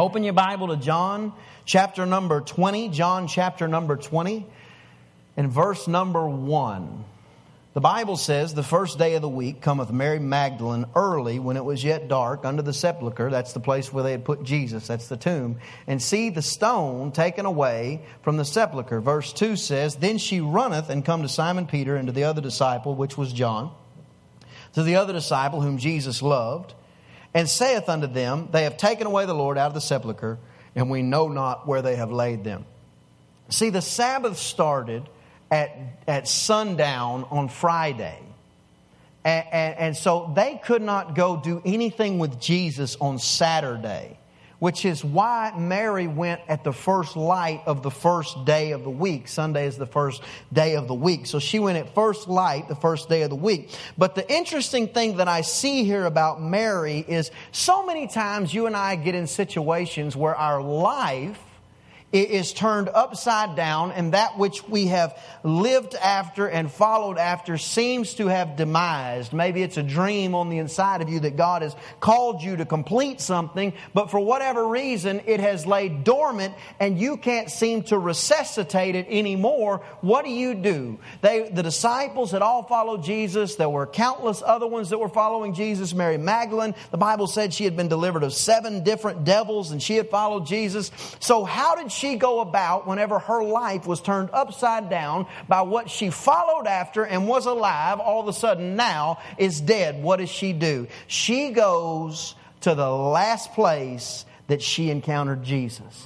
Open your Bible to John chapter number 20, John chapter number 20, and verse number 1. The Bible says, The first day of the week cometh Mary Magdalene early when it was yet dark under the sepulchre. That's the place where they had put Jesus. That's the tomb. And see the stone taken away from the sepulchre. Verse 2 says, Then she runneth and come to Simon Peter and to the other disciple, which was John, to the other disciple whom Jesus loved, and saith unto them, They have taken away the Lord out of the sepulchre, and we know not where they have laid them. See, the Sabbath started at, at sundown on Friday. And, and, and, so they could not go do anything with Jesus on Saturday, which is why Mary went at the first light of the first day of the week. Sunday is the first day of the week. So she went at first light the first day of the week. But the interesting thing that I see here about Mary is so many times you and I get in situations where our life is turned upside down, and that which we have lived after and followed after seems to have demised. Maybe it's a dream on the inside of you that God has called you to complete something, but for whatever reason, it has laid dormant and you can't seem to resuscitate it anymore. What do you do? They, the disciples had all followed Jesus. There were countless other ones that were following Jesus. Mary Magdalene, the Bible said she had been delivered of seven different devils and she had followed Jesus. So, how did she? She go about whenever her life was turned upside down by what she followed after and was alive, all of a sudden now is dead? What does she do? She goes to the last place that she encountered Jesus.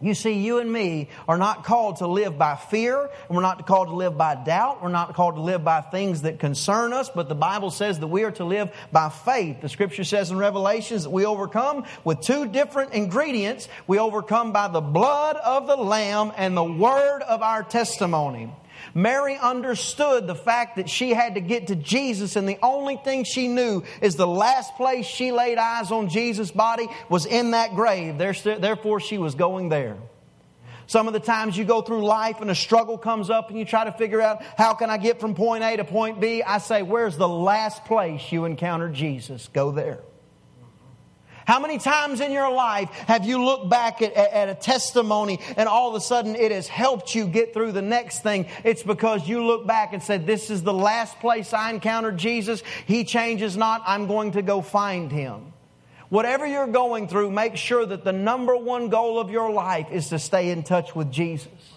You see, you and me are not called to live by fear, and we're not called to live by doubt, we're not called to live by things that concern us, but the Bible says that we are to live by faith. The scripture says in Revelations that we overcome with two different ingredients. We overcome by the blood of the Lamb and the word of our testimony. Mary understood the fact that she had to get to Jesus, and the only thing she knew is the last place she laid eyes on Jesus' body was in that grave. Therefore, she was going there. Some of the times you go through life and a struggle comes up and you try to figure out how can I get from point A to point B. I say, where's the last place you encountered Jesus? Go there. How many times in your life have you looked back at, at, a testimony and all of a sudden it has helped you get through the next thing? It's because you look back and said, This is the last place I encountered Jesus. He changes not. I'm going to go find him. Whatever you're going through, make sure that the number one goal of your life is to stay in touch with Jesus.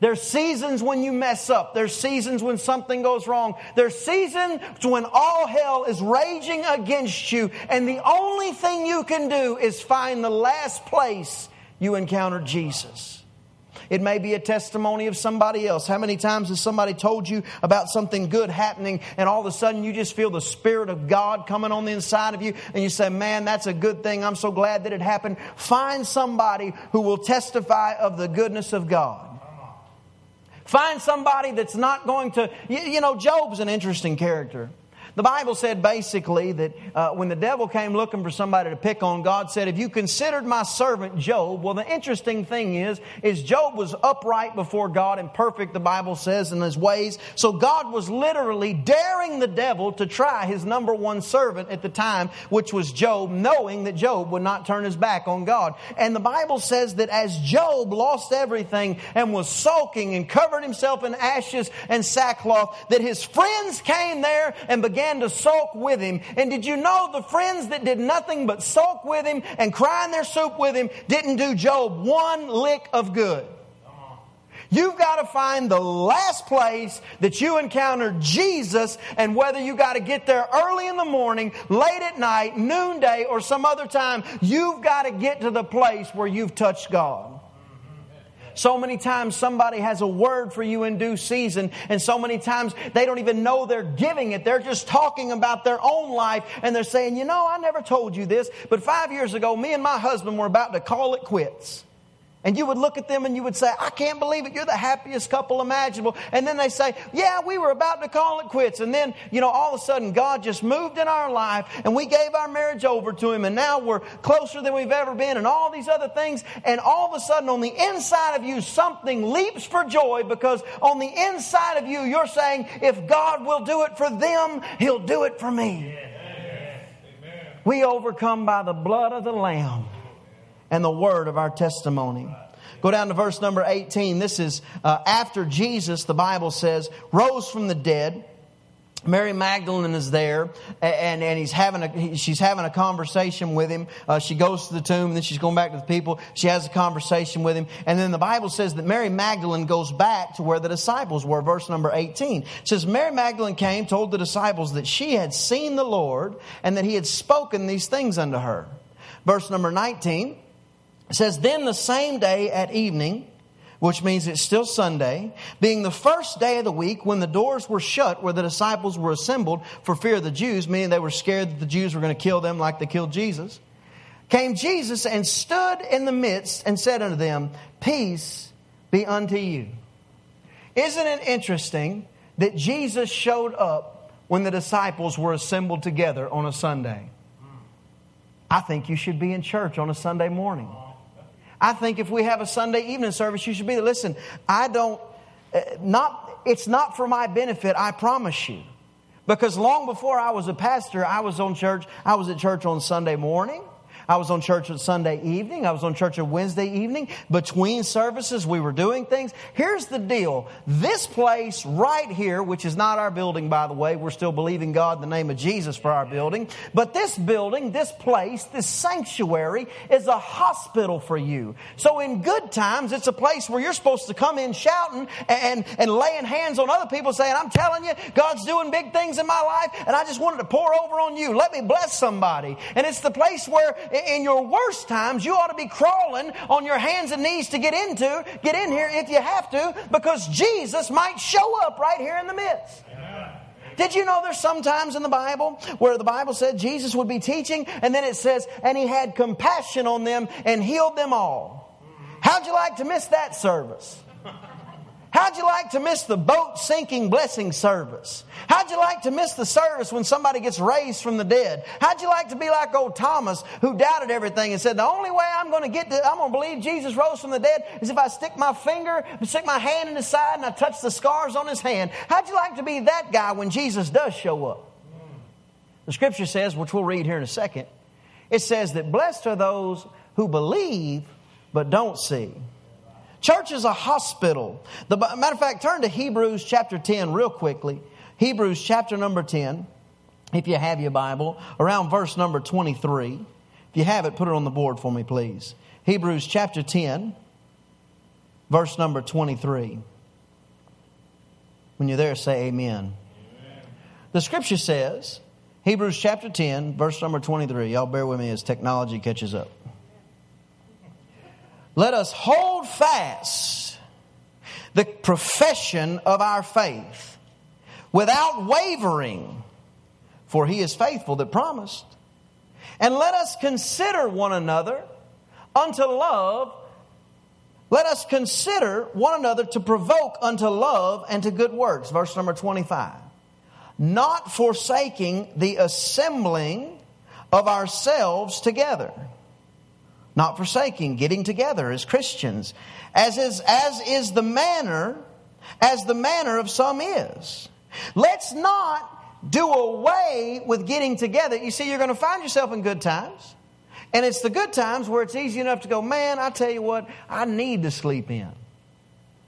There's seasons when you mess up. There's seasons when something goes wrong. There's seasons when all hell is raging against you. And the only thing you can do is find the last place you encountered Jesus. It may be a testimony of somebody else. How many times has somebody told you about something good happening and all of a sudden you just feel the Spirit of God coming on the inside of you and you say, Man, that's a good thing. I'm so glad that it happened. Find somebody who will testify of the goodness of God. Find somebody that's not going to, you, you know, Job's an interesting character. The Bible said basically that uh, when the devil came looking for somebody to pick on, God said, "If you considered my servant Job." Well, the interesting thing is, is Job was upright before God and perfect. The Bible says in his ways. So God was literally daring the devil to try his number one servant at the time, which was Job, knowing that Job would not turn his back on God. And the Bible says that as Job lost everything and was sulking and covered himself in ashes and sackcloth, that his friends came there and began began to sulk with him. And did you know the friends that did nothing but sulk with him and cry in their soup with him didn't do Job one lick of good? You've got to find the last place that you encounter Jesus, and whether you got to get there early in the morning, late at night, noonday, or some other time, you've got to get to the place where you've touched God. So many times somebody has a word for you in due season, and so many times they don't even know they're giving it. They're just talking about their own life, and they're saying, You know, I never told you this, but five years ago, me and my husband were about to call it quits. And you would look at them and you would say, I can't believe it. You're the happiest couple imaginable. And then they say, Yeah, we were about to call it quits. And then, you know, all of a sudden God just moved in our life and we gave our marriage over to Him. And now we're closer than we've ever been and all these other things. And all of a sudden on the inside of you, something leaps for joy because on the inside of you, you're saying, If God will do it for them, He'll do it for me. We overcome by the blood of the Lamb and the word of our testimony. Go down to verse number 18. This is uh, after Jesus, the Bible says, rose from the dead. Mary Magdalene is there, and, and he's having a, she's having a conversation with him. Uh, she goes to the tomb, and then she's going back to the people. She has a conversation with him. And then the Bible says that Mary Magdalene goes back to where the disciples were, verse number 18. It says, Mary Magdalene came, told the disciples that she had seen the Lord, and that he had spoken these things unto her. Verse number 19 says, Then the same day at evening, which means it's still Sunday, being the first day of the week when the doors were shut where the disciples were assembled for fear of the Jews, meaning they were scared that the Jews were going to kill them like they killed Jesus, came Jesus and stood in the midst and said unto them, Peace be unto you. Isn't it interesting that Jesus showed up when the disciples were assembled together on a Sunday? I think you should be in church on a Sunday morning. I think if we have a Sunday evening service, you should be there. Listen, I don't, uh, not, it's not for my benefit, I promise you. Because long before I was a pastor, I was on church, I was at church on Sunday morning. I was on church on Sunday evening. I was on church on Wednesday evening. Between services, we were doing things. Here's the deal. This place right here, which is not our building, by the way, we're still believing God in the name of Jesus for our building. But this building, this place, this sanctuary is a hospital for you. So in good times, it's a place where you're supposed to come in shouting and, and laying hands on other people saying, I'm telling you, God's doing big things in my life and I just wanted to pour over on you. Let me bless somebody. And it's the place where in your worst times, you ought to be crawling on your hands and knees to get into, get in here if you have to, because Jesus might show up right here in the midst. Did you know there's some times in the Bible where the Bible said Jesus would be teaching and then it says, and he had compassion on them and healed them all? How'd you like to miss that service? How'd you like to miss the boat sinking blessing service? How'd you like to miss the service when somebody gets raised from the dead? How'd you like to be like old Thomas who doubted everything and said, the only way I'm going to get to, I'm going to believe Jesus rose from the dead is if I stick my finger, stick my hand in his side and I touch the scars on his hand. How'd you like to be that guy when Jesus does show up? The scripture says, which we'll read here in a second, it says that blessed are those who believe but don't see. Church is a hospital. The matter of fact, turn to Hebrews chapter 10 real quickly. Hebrews chapter number 10, if you have your Bible, around verse number 23. If you have it, put it on the board for me, please. Hebrews chapter 10, verse number 23. When you're there, say amen. amen. The scripture says, Hebrews chapter 10, verse number 23. Y'all bear with me as technology catches up. Let us hold fast the profession of our faith without wavering, for he is faithful that promised. And let us consider one another unto love. Let us consider one another to provoke unto love and to good works. Verse number 25. Not forsaking the assembling of ourselves together not forsaking, getting together as Christians, as is, as is the manner, as the manner of some is. Let's not do away with getting together. You see, you're going to find yourself in good times. And it's the good times where it's easy enough to go, man, I tell you what, I need to sleep in.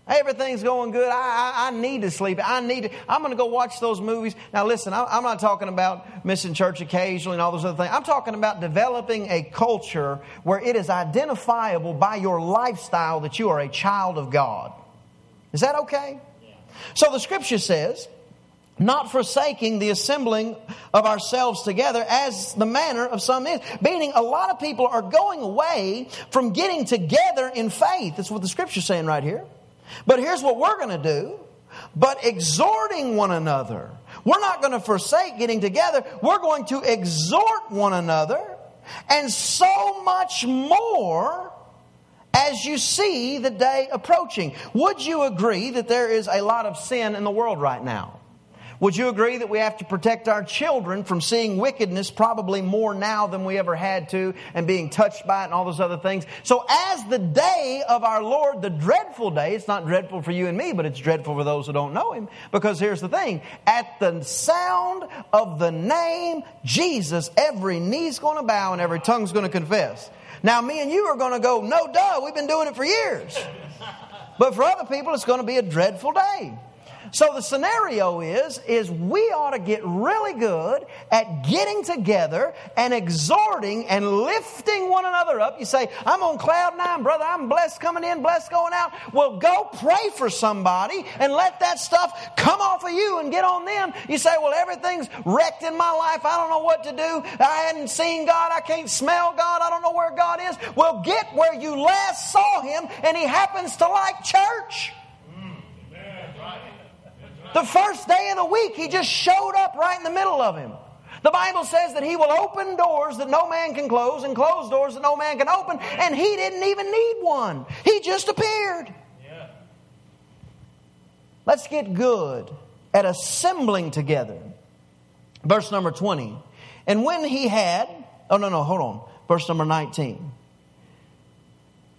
Everything's going good. I, I, I, need to sleep. I need to, I'm going to go watch those movies. Now, listen, I, I'm not talking about missing church occasionally and all those other things. I'm talking about developing a culture where it is identifiable by your lifestyle that you are a child of God. Is that okay? Yeah. So the scripture says, not forsaking the assembling of ourselves together as the manner of some is. Meaning, a lot of people are going away from getting together in faith. That's what the scripture's saying right here. But here's what we're going to do. But exhorting one another. We're not going to forsake getting together. We're going to exhort one another. And so much more as you see the day approaching. Would you agree that there is a lot of sin in the world right now? Would you agree that we have to protect our children from seeing wickedness probably more now than we ever had to and being touched by it and all those other things? So as the day of our Lord, the dreadful day, it's not dreadful for you and me, but it's dreadful for those who don't know Him. Because here's the thing. At the sound of the name Jesus, every knee's going to bow and every tongue's going to confess. Now, me and you are going to go, no, duh, we've been doing it for years. But for other people, it's going to be a dreadful day. So the scenario is, is we ought to get really good at getting together and exhorting and lifting one another up. You say, I'm on cloud nine, brother. I'm blessed coming in, blessed going out. Well, go pray for somebody and let that stuff come off of you and get on them. You say, well, everything's wrecked in my life. I don't know what to do. I hadn't seen God. I can't smell God. I don't know where God is. Well, get where you last saw him and he happens to like church. The first day of the week, he just showed up right in the middle of him. The Bible says that he will open doors that no man can close and close doors that no man can open, and he didn't even need one. He just appeared. Yeah. Let's get good at assembling together. Verse number 20. And when he had, oh no, no, hold on. Verse number 19.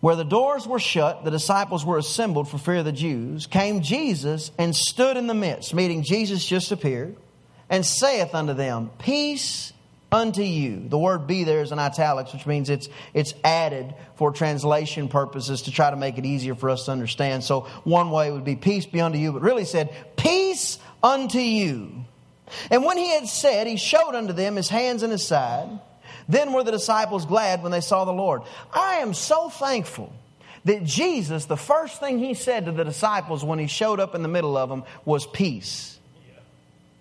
Where the doors were shut, the disciples were assembled for fear of the Jews. Came Jesus and stood in the midst, meaning Jesus just appeared, and saith unto them, Peace unto you. The word be there is in italics, which means it's, it's added for translation purposes to try to make it easier for us to understand. So one way would be peace be unto you, but really said, Peace unto you. And when he had said, he showed unto them his hands and his side. Then were the disciples glad when they saw the Lord. I am so thankful that Jesus, the first thing he said to the disciples when he showed up in the middle of them was peace.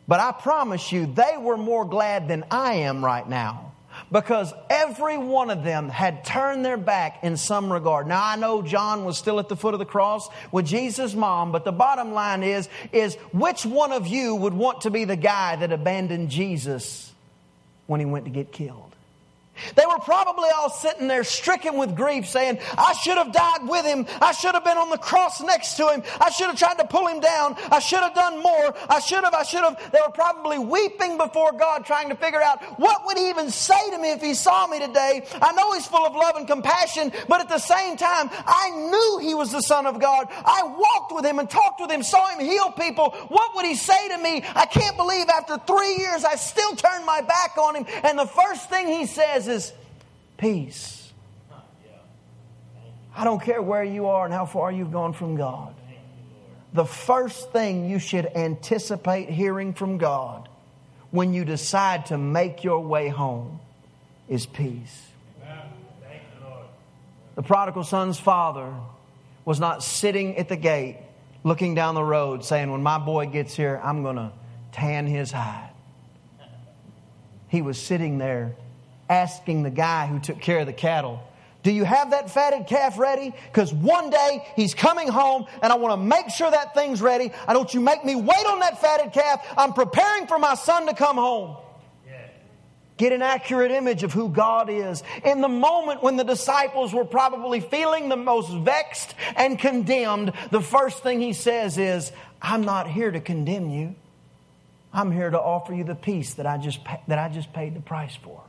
But I promise you, they were more glad than I am right now because every one of them had turned their back in some regard. Now I know John was still at the foot of the cross with Jesus' mom, but the bottom line is, is which one of you would want to be the guy that abandoned Jesus when he went to get killed? They were probably all sitting there stricken with grief saying, I should have died with him. I should have been on the cross next to him. I should have tried to pull him down. I should have done more. I should have, I should have. They were probably weeping before God trying to figure out what would he even say to me if he saw me today. I know he's full of love and compassion, but at the same time, I knew he was the son of God. I walked with him and talked with him, saw him heal people. What would he say to me? I can't believe after three years I still turned my back on him. And the first thing he says peace. I don't care where you are and how far you've gone from God. The first thing you should anticipate hearing from God when you decide to make your way home is peace. The prodigal son's father was not sitting at the gate looking down the road saying, When my boy gets here, I'm going to tan his hide. He was sitting there asking the guy who took care of the cattle, Do you have that fatted calf ready? Because one day he's coming home and I want to make sure that thing's ready. I don't you make me wait on that fatted calf. I'm preparing for my son to come home. Get an accurate image of who God is. In the moment when the disciples were probably feeling the most vexed and condemned, the first thing he says is, I'm not here to condemn you. I'm here to offer you the peace that I just, that I just paid the price for.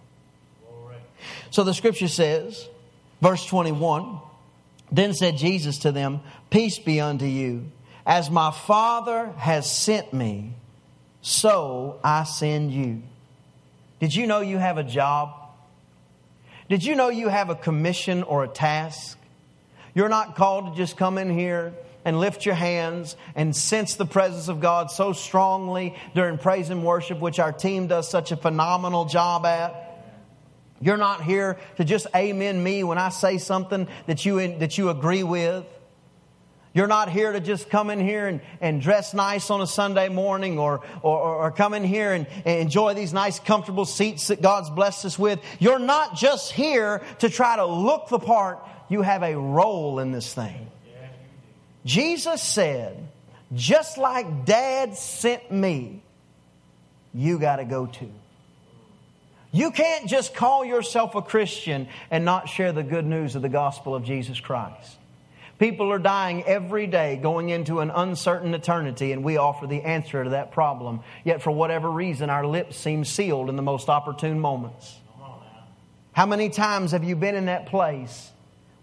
So the scripture says, verse 21, then said Jesus to them, Peace be unto you. As my Father has sent me, so I send you. Did you know you have a job? Did you know you have a commission or a task? You're not called to just come in here and lift your hands and sense the presence of God so strongly during praise and worship, which our team does such a phenomenal job at. You're not here to just amen me when I say something that you, that you agree with. You're not here to just come in here and, and dress nice on a Sunday morning or, or, or come in here and, and enjoy these nice, comfortable seats that God's blessed us with. You're not just here to try to look the part. You have a role in this thing. Jesus said, just like dad sent me, you got to go too. You can't just call yourself a Christian and not share the good news of the gospel of Jesus Christ. People are dying every day going into an uncertain eternity, and we offer the answer to that problem. Yet, for whatever reason, our lips seem sealed in the most opportune moments. How many times have you been in that place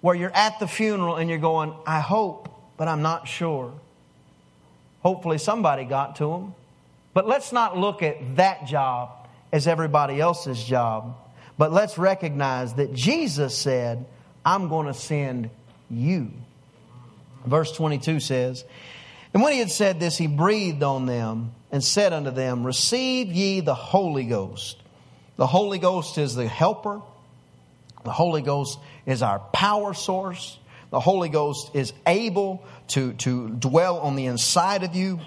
where you're at the funeral and you're going, I hope, but I'm not sure? Hopefully, somebody got to them. But let's not look at that job as everybody else's job, But let's recognize that Jesus said, I'm going to send you. Verse 22 says, And when he had said this, he breathed on them and said unto them, Receive ye the Holy Ghost. The Holy Ghost is the helper. The Holy Ghost is our power source. The Holy Ghost is able to, to dwell on the inside of you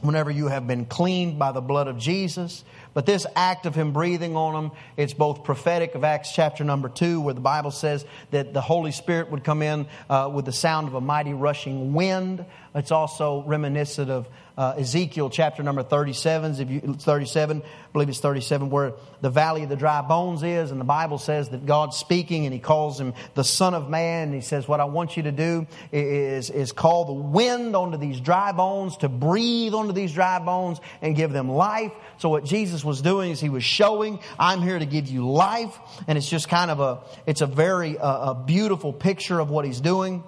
whenever you have been cleaned by the blood of Jesus. But this act of him breathing on them, it's both prophetic of Acts chapter number two, where the Bible says that the Holy Spirit would come in uh, with the sound of a mighty rushing wind. It's also reminiscent of uh, Ezekiel chapter number 37, if you, 37, I believe it's 37, where the valley of the dry bones is. And the Bible says that God's speaking and he calls him the Son of Man. And he says, What I want you to do is, is call the wind onto these dry bones, to breathe onto these dry bones and give them life. So what Jesus was doing is he was showing, I'm here to give you life. And it's just kind of a, it's a very uh, a beautiful picture of what he's doing.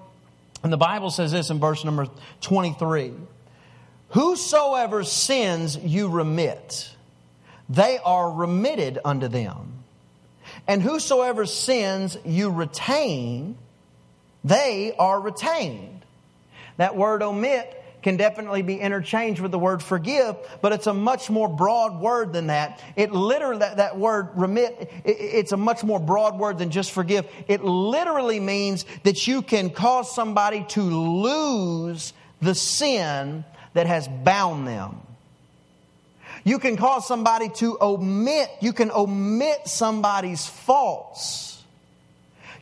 And the Bible says this in verse number 23. Whosoever sins you remit, they are remitted unto them. And whosoever sins you retain, they are retained. That word omit can definitely be interchanged with the word forgive, but it's a much more broad word than that. It literally, that, that word remit, it, it's a much more broad word than just forgive. It literally means that you can cause somebody to lose the sin that has bound them. You can cause somebody to omit, you can omit somebody's faults.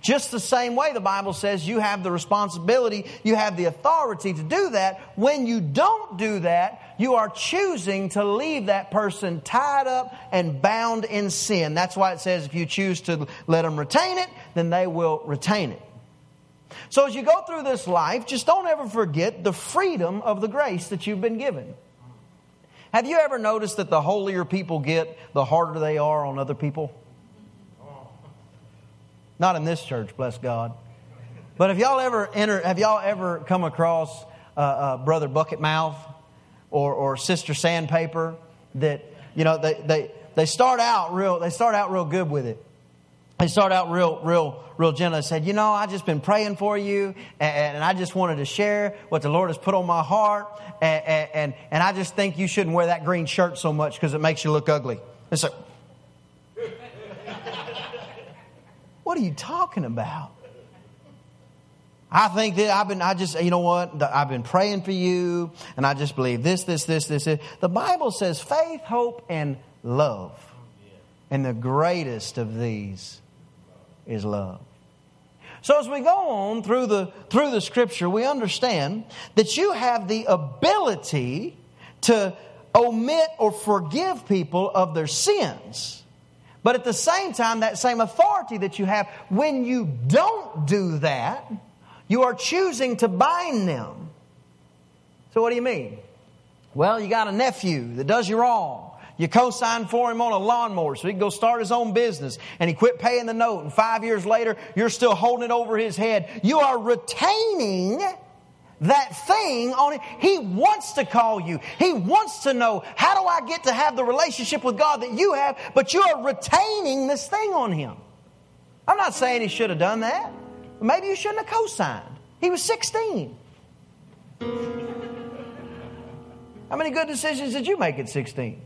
Just the same way the Bible says you have the responsibility, you have the authority to do that. When you don't do that, you are choosing to leave that person tied up and bound in sin. That's why it says if you choose to let them retain it, then they will retain it. So as you go through this life, just don't ever forget the freedom of the grace that you've been given. Have you ever noticed that the holier people get, the harder they are on other people? Not in this church, bless God. But have y'all ever enter, have y'all ever come across uh, uh, Brother Bucket Mouth or, or Sister Sandpaper that, you know, they, they, they start out real, they start out real good with it they start out real, real, real gentle. They said, You know, I just been praying for you, and, and, I just wanted to share what the Lord has put on my heart, and, and, and I just think you shouldn't wear that green shirt so much because it makes you look ugly. It's like, What are you talking about? I think that I've been, I just, you know what? I've been praying for you, and I just believe this, this, this, this. this. The Bible says faith, hope, and love. And the greatest of these is love. So as we go on through the through the scripture, we understand that you have the ability to omit or forgive people of their sins. But at the same time, that same authority that you have, when you don't do that, you are choosing to bind them. So what do you mean? Well, you got a nephew that does you wrong. You co-signed for him on a lawnmower so he can go start his own business and he quit paying the note and five years later you're still holding it over his head. You are retaining that thing on it. He wants to call you. He wants to know, how do I get to have the relationship with God that you have, but you are retaining this thing on him. I'm not saying he should have done that. Maybe you shouldn't have co-signed. He was 16. How many good decisions did you make at 16?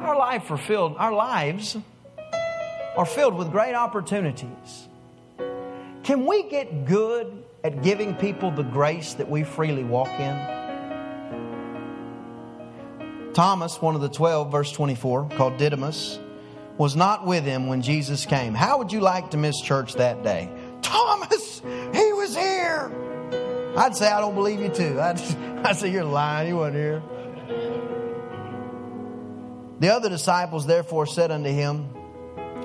Our life are filled, our lives are filled with great opportunities. Can we get good at giving people the grace that we freely walk in? Thomas, one of the twelve, verse 24, called Didymus, was not with him when Jesus came. How would you like to miss church that day? Thomas, he was here. I'd say, I don't believe you too. I'd, I'd say, you're lying. He wasn't here. The other disciples therefore said unto him,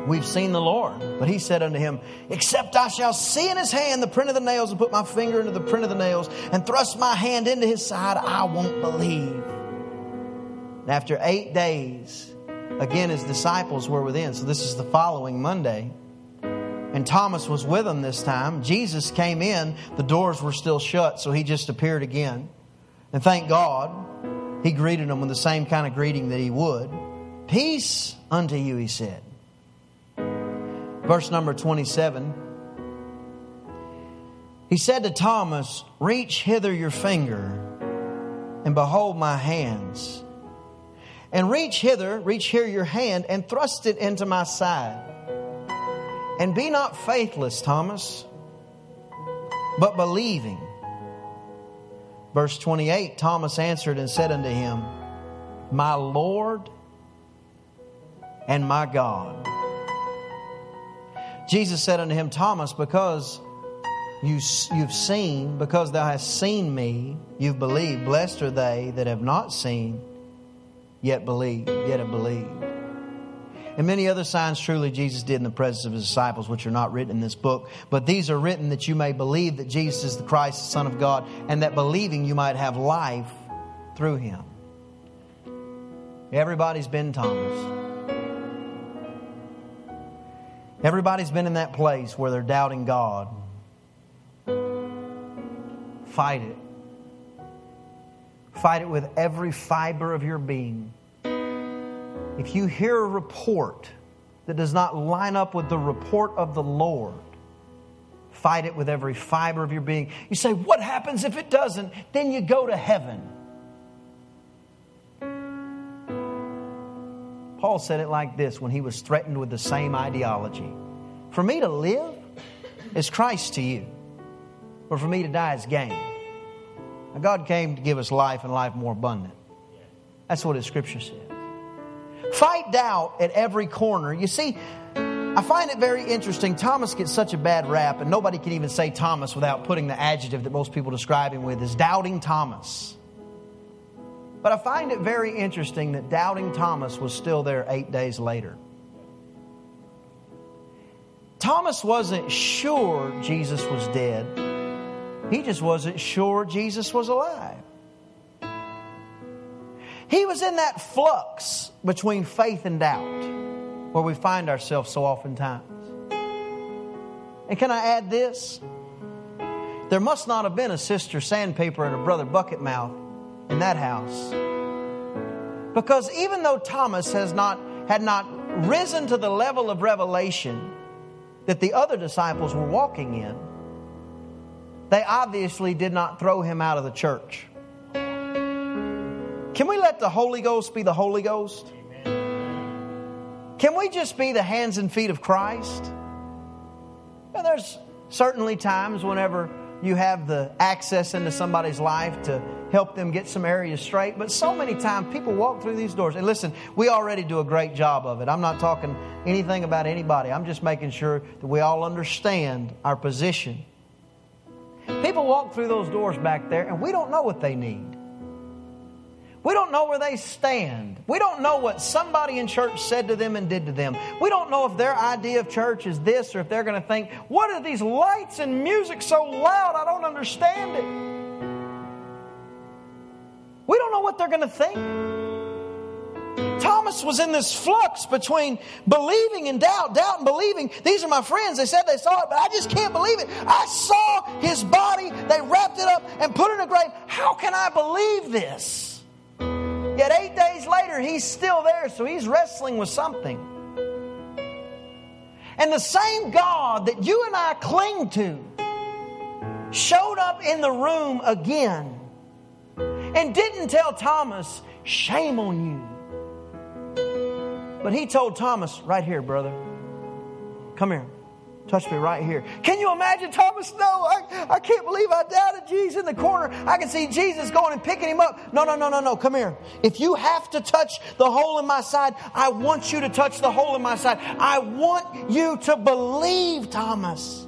We've seen the Lord. But he said unto him, Except I shall see in his hand the print of the nails, and put my finger into the print of the nails, and thrust my hand into his side, I won't believe. And after eight days, again his disciples were within. So this is the following Monday. And Thomas was with them this time. Jesus came in, the doors were still shut, so he just appeared again. And thank God, he greeted them with the same kind of greeting that he would. Peace unto you, he said. Verse number 27. He said to Thomas, Reach hither your finger, and behold my hands. And reach hither, reach here your hand, and thrust it into my side. And be not faithless, Thomas, but believing. Verse 28 Thomas answered and said unto him, My Lord and my God. Jesus said unto him, Thomas, because you, you've seen, because thou hast seen me, you've believed. Blessed are they that have not seen, yet believe, yet have believed. And many other signs truly Jesus did in the presence of his disciples, which are not written in this book. But these are written that you may believe that Jesus is the Christ, the Son of God, and that believing you might have life through him. Everybody's been Thomas. Everybody's been in that place where they're doubting God. Fight it. Fight it with every fiber of your being. If you hear a report that does not line up with the report of the Lord, fight it with every fiber of your being. You say, What happens if it doesn't? Then you go to heaven. Paul said it like this when he was threatened with the same ideology For me to live is Christ to you, but for me to die is gain. Now, God came to give us life and life more abundant. That's what His scripture says. Fight doubt at every corner. You see, I find it very interesting. Thomas gets such a bad rap, and nobody can even say Thomas without putting the adjective that most people describe him with is doubting Thomas. But I find it very interesting that doubting Thomas was still there eight days later. Thomas wasn't sure Jesus was dead, he just wasn't sure Jesus was alive. He was in that flux between faith and doubt where we find ourselves so oftentimes. And can I add this? There must not have been a sister sandpaper and a brother bucket mouth in that house. Because even though Thomas has not, had not risen to the level of revelation that the other disciples were walking in, they obviously did not throw him out of the church. Can we let the Holy Ghost be the Holy Ghost? Can we just be the hands and feet of Christ? There's certainly times whenever you have the access into somebody's life to help them get some areas straight. But so many times people walk through these doors. And listen, we already do a great job of it. I'm not talking anything about anybody. I'm just making sure that we all understand our position. People walk through those doors back there and we don't know what they need. We don't know where they stand. We don't know what somebody in church said to them and did to them. We don't know if their idea of church is this or if they're going to think, what are these lights and music so loud? I don't understand it. We don't know what they're going to think. Thomas was in this flux between believing and doubt, doubt and believing. These are my friends. They said they saw it, but I just can't believe it. I saw his body. They wrapped it up and put it in a grave. How can I believe this? Yet eight days later, he's still there, so he's wrestling with something. And the same God that you and I cling to showed up in the room again and didn't tell Thomas, Shame on you. But he told Thomas, Right here, brother. Come here. Touch me right here. Can you imagine Thomas? No, I, I can't believe I doubted Jesus in the corner. I can see Jesus going and picking him up. No, no, no, no, no. Come here. If you have to touch the hole in my side, I want you to touch the hole in my side. I want you to believe, Thomas.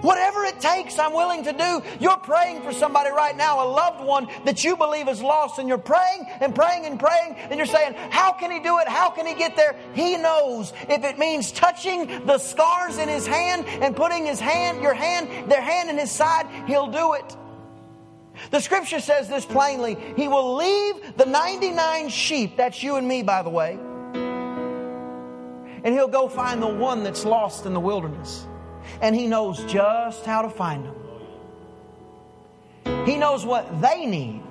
Whatever it takes, I'm willing to do. You're praying for somebody right now, a loved one that you believe is lost, and you're praying and praying and praying, and you're saying, How can he do it? How can he get there? He knows. If it means touching the scars in his hand and putting his hand, your hand, their hand in his side, he'll do it. The scripture says this plainly He will leave the 99 sheep, that's you and me, by the way, and He'll go find the one that's lost in the wilderness and He knows just how to find them. He knows what they need.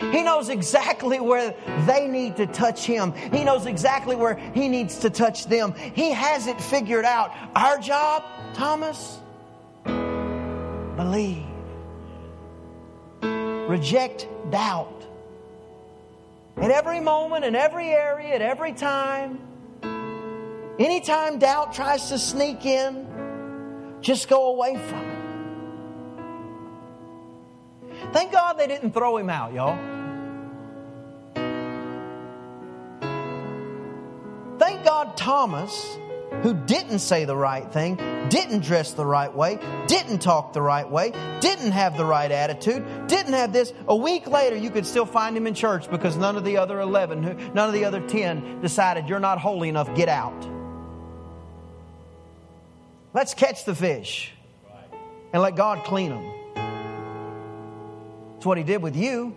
He knows exactly where they need to touch him. He knows exactly where he needs to touch them. He has it figured out. Our job, Thomas, believe. Reject doubt. At every moment, in every area, at every time, anytime doubt tries to sneak in, just go away from it. Thank God they didn't throw him out, y'all. Thank God Thomas, who didn't say the right thing, didn't dress the right way, didn't talk the right way, didn't have the right attitude, didn't have this. A week later, you could still find him in church because none of the other 11, none of the other 10 decided, You're not holy enough, get out. Let's catch the fish and let God clean them. It's what He did with you.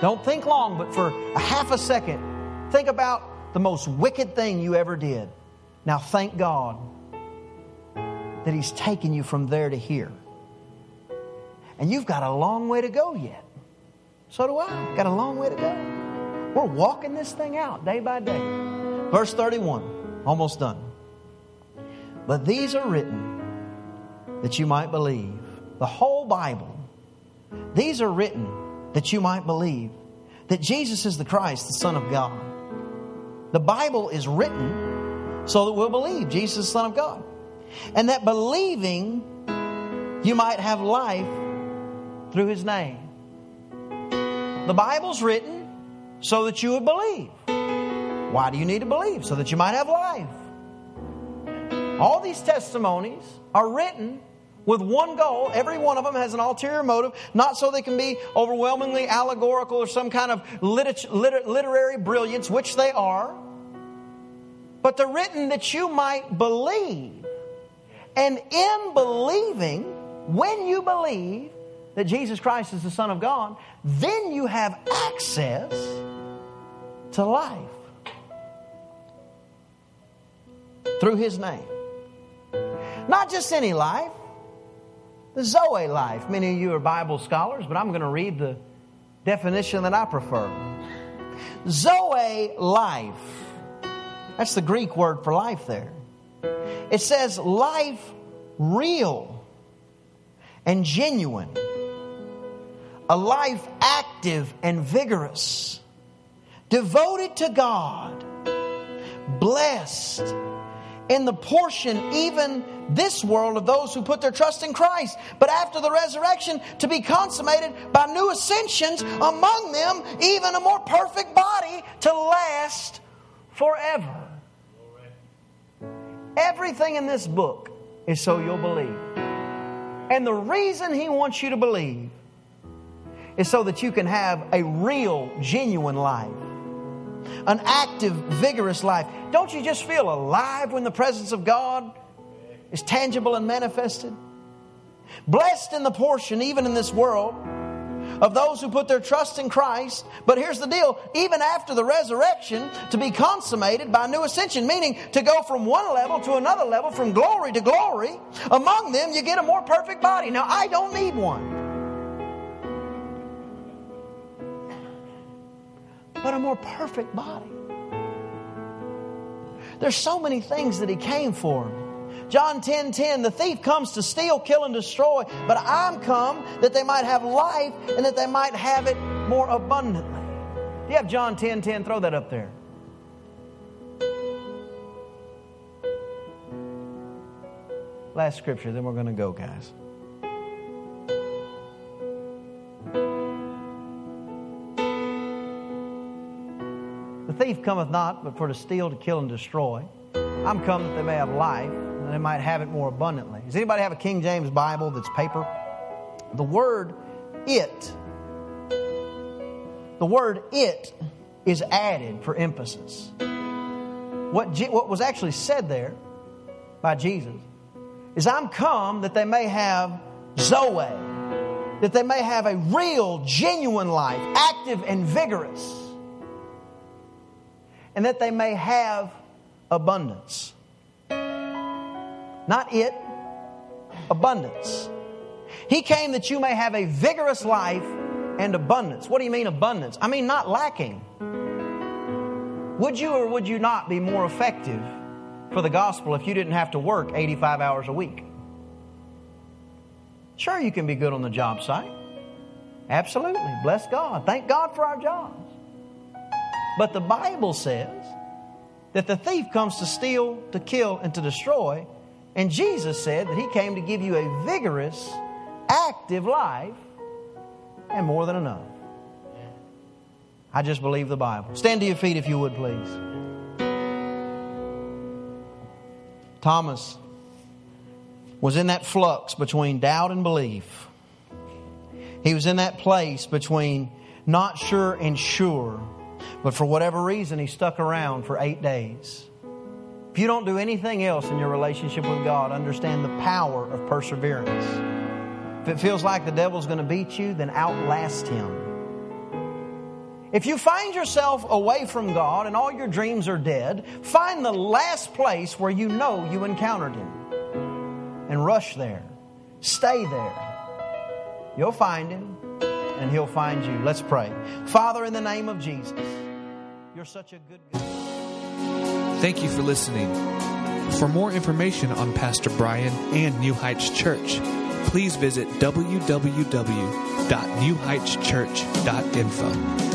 Don't think long, but for a half a second, think about the most wicked thing you ever did. Now, thank God that He's taken you from there to here. And you've got a long way to go yet. So do I. Got a long way to go. We're walking this thing out day by day. Verse 31, almost done. But these are written that you might believe. The whole Bible. These are written that you might believe that Jesus is the Christ, the Son of God. The Bible is written so that we'll believe Jesus is the Son of God. And that believing you might have life through His name. The Bible's written so that you would believe. Why do you need to believe? So that you might have life. Mm-hmm. All these testimonies are written with one goal. Every one of them has an ulterior motive, not so they can be overwhelmingly allegorical or some kind of liter- literary brilliance, which they are, but they're written that you might believe. And in believing, when you believe that Jesus Christ is the Son of God, then you have access to life through His name. Not just any life, the Zoe life. Many of you are Bible scholars, but I'm going to read the definition that I prefer. Zoe life. That's the Greek word for life there. It says life real and genuine. A life active and vigorous. Devoted to God. Blessed in the portion even this world of those who put their trust in Christ. But after the resurrection, to be consummated by new ascensions, among them, even a more perfect body to last forever. Everything in this book is so you'll believe. And the reason he wants you to believe is so that you can have a real, genuine life an active, vigorous life. Don't you just feel alive when the presence of God is tangible and manifested? Blessed in the portion, even in this world, of those who put their trust in Christ. But here's the deal even after the resurrection, to be consummated by new ascension, meaning to go from one level to another level, from glory to glory. Among them, you get a more perfect body. Now, I don't need one. but a more perfect body. There's so many things that he came for. John 10 10, the thief comes to steal, kill, and destroy, but I'm come that they might have life and that they might have it more abundantly. Do you have John 10 10? Throw that up there. Last scripture, then we're going to go, guys. The thief cometh not but for to steal, to kill, and destroy. I'm come that they may have life, and they might have it more abundantly. Does anybody have a King James Bible that's paper? The word it, the word it is added for emphasis. What, what was actually said there by Jesus is, I'm come that they may have Zoe, that they may have a real, genuine life, active and vigorous and that they may have abundance. Not it, abundance. He came that you may have a vigorous life and abundance. What do you mean abundance? I mean not lacking. Would you or would you not be more effective for the gospel if you didn't have to work 85 hours a week? Sure, you can be good on the job site. Absolutely. Bless God. Thank God for our jobs. But the Bible says that the thief comes to steal, to kill, and to destroy. And Jesus said that he came to give you a vigorous, active life and more than enough. I just believe the Bible. Stand to your feet if you would, please. Thomas was in that flux between doubt and belief. He was in that place between not sure and sure. But for whatever reason, he stuck around for eight days. If you don't do anything else in your relationship with God, understand the power of perseverance. If it feels like the devil's going to beat you, then outlast him. If you find yourself away from God and all your dreams are dead, find the last place where you know you encountered Him and rush there. Stay there. You'll find Him and He'll find you. Let's pray. Father, in the name of Jesus, you're such a good God. Thank you for listening. For more information on Pastor Brian and New Heights Church, please visit www.newheightschurch.info.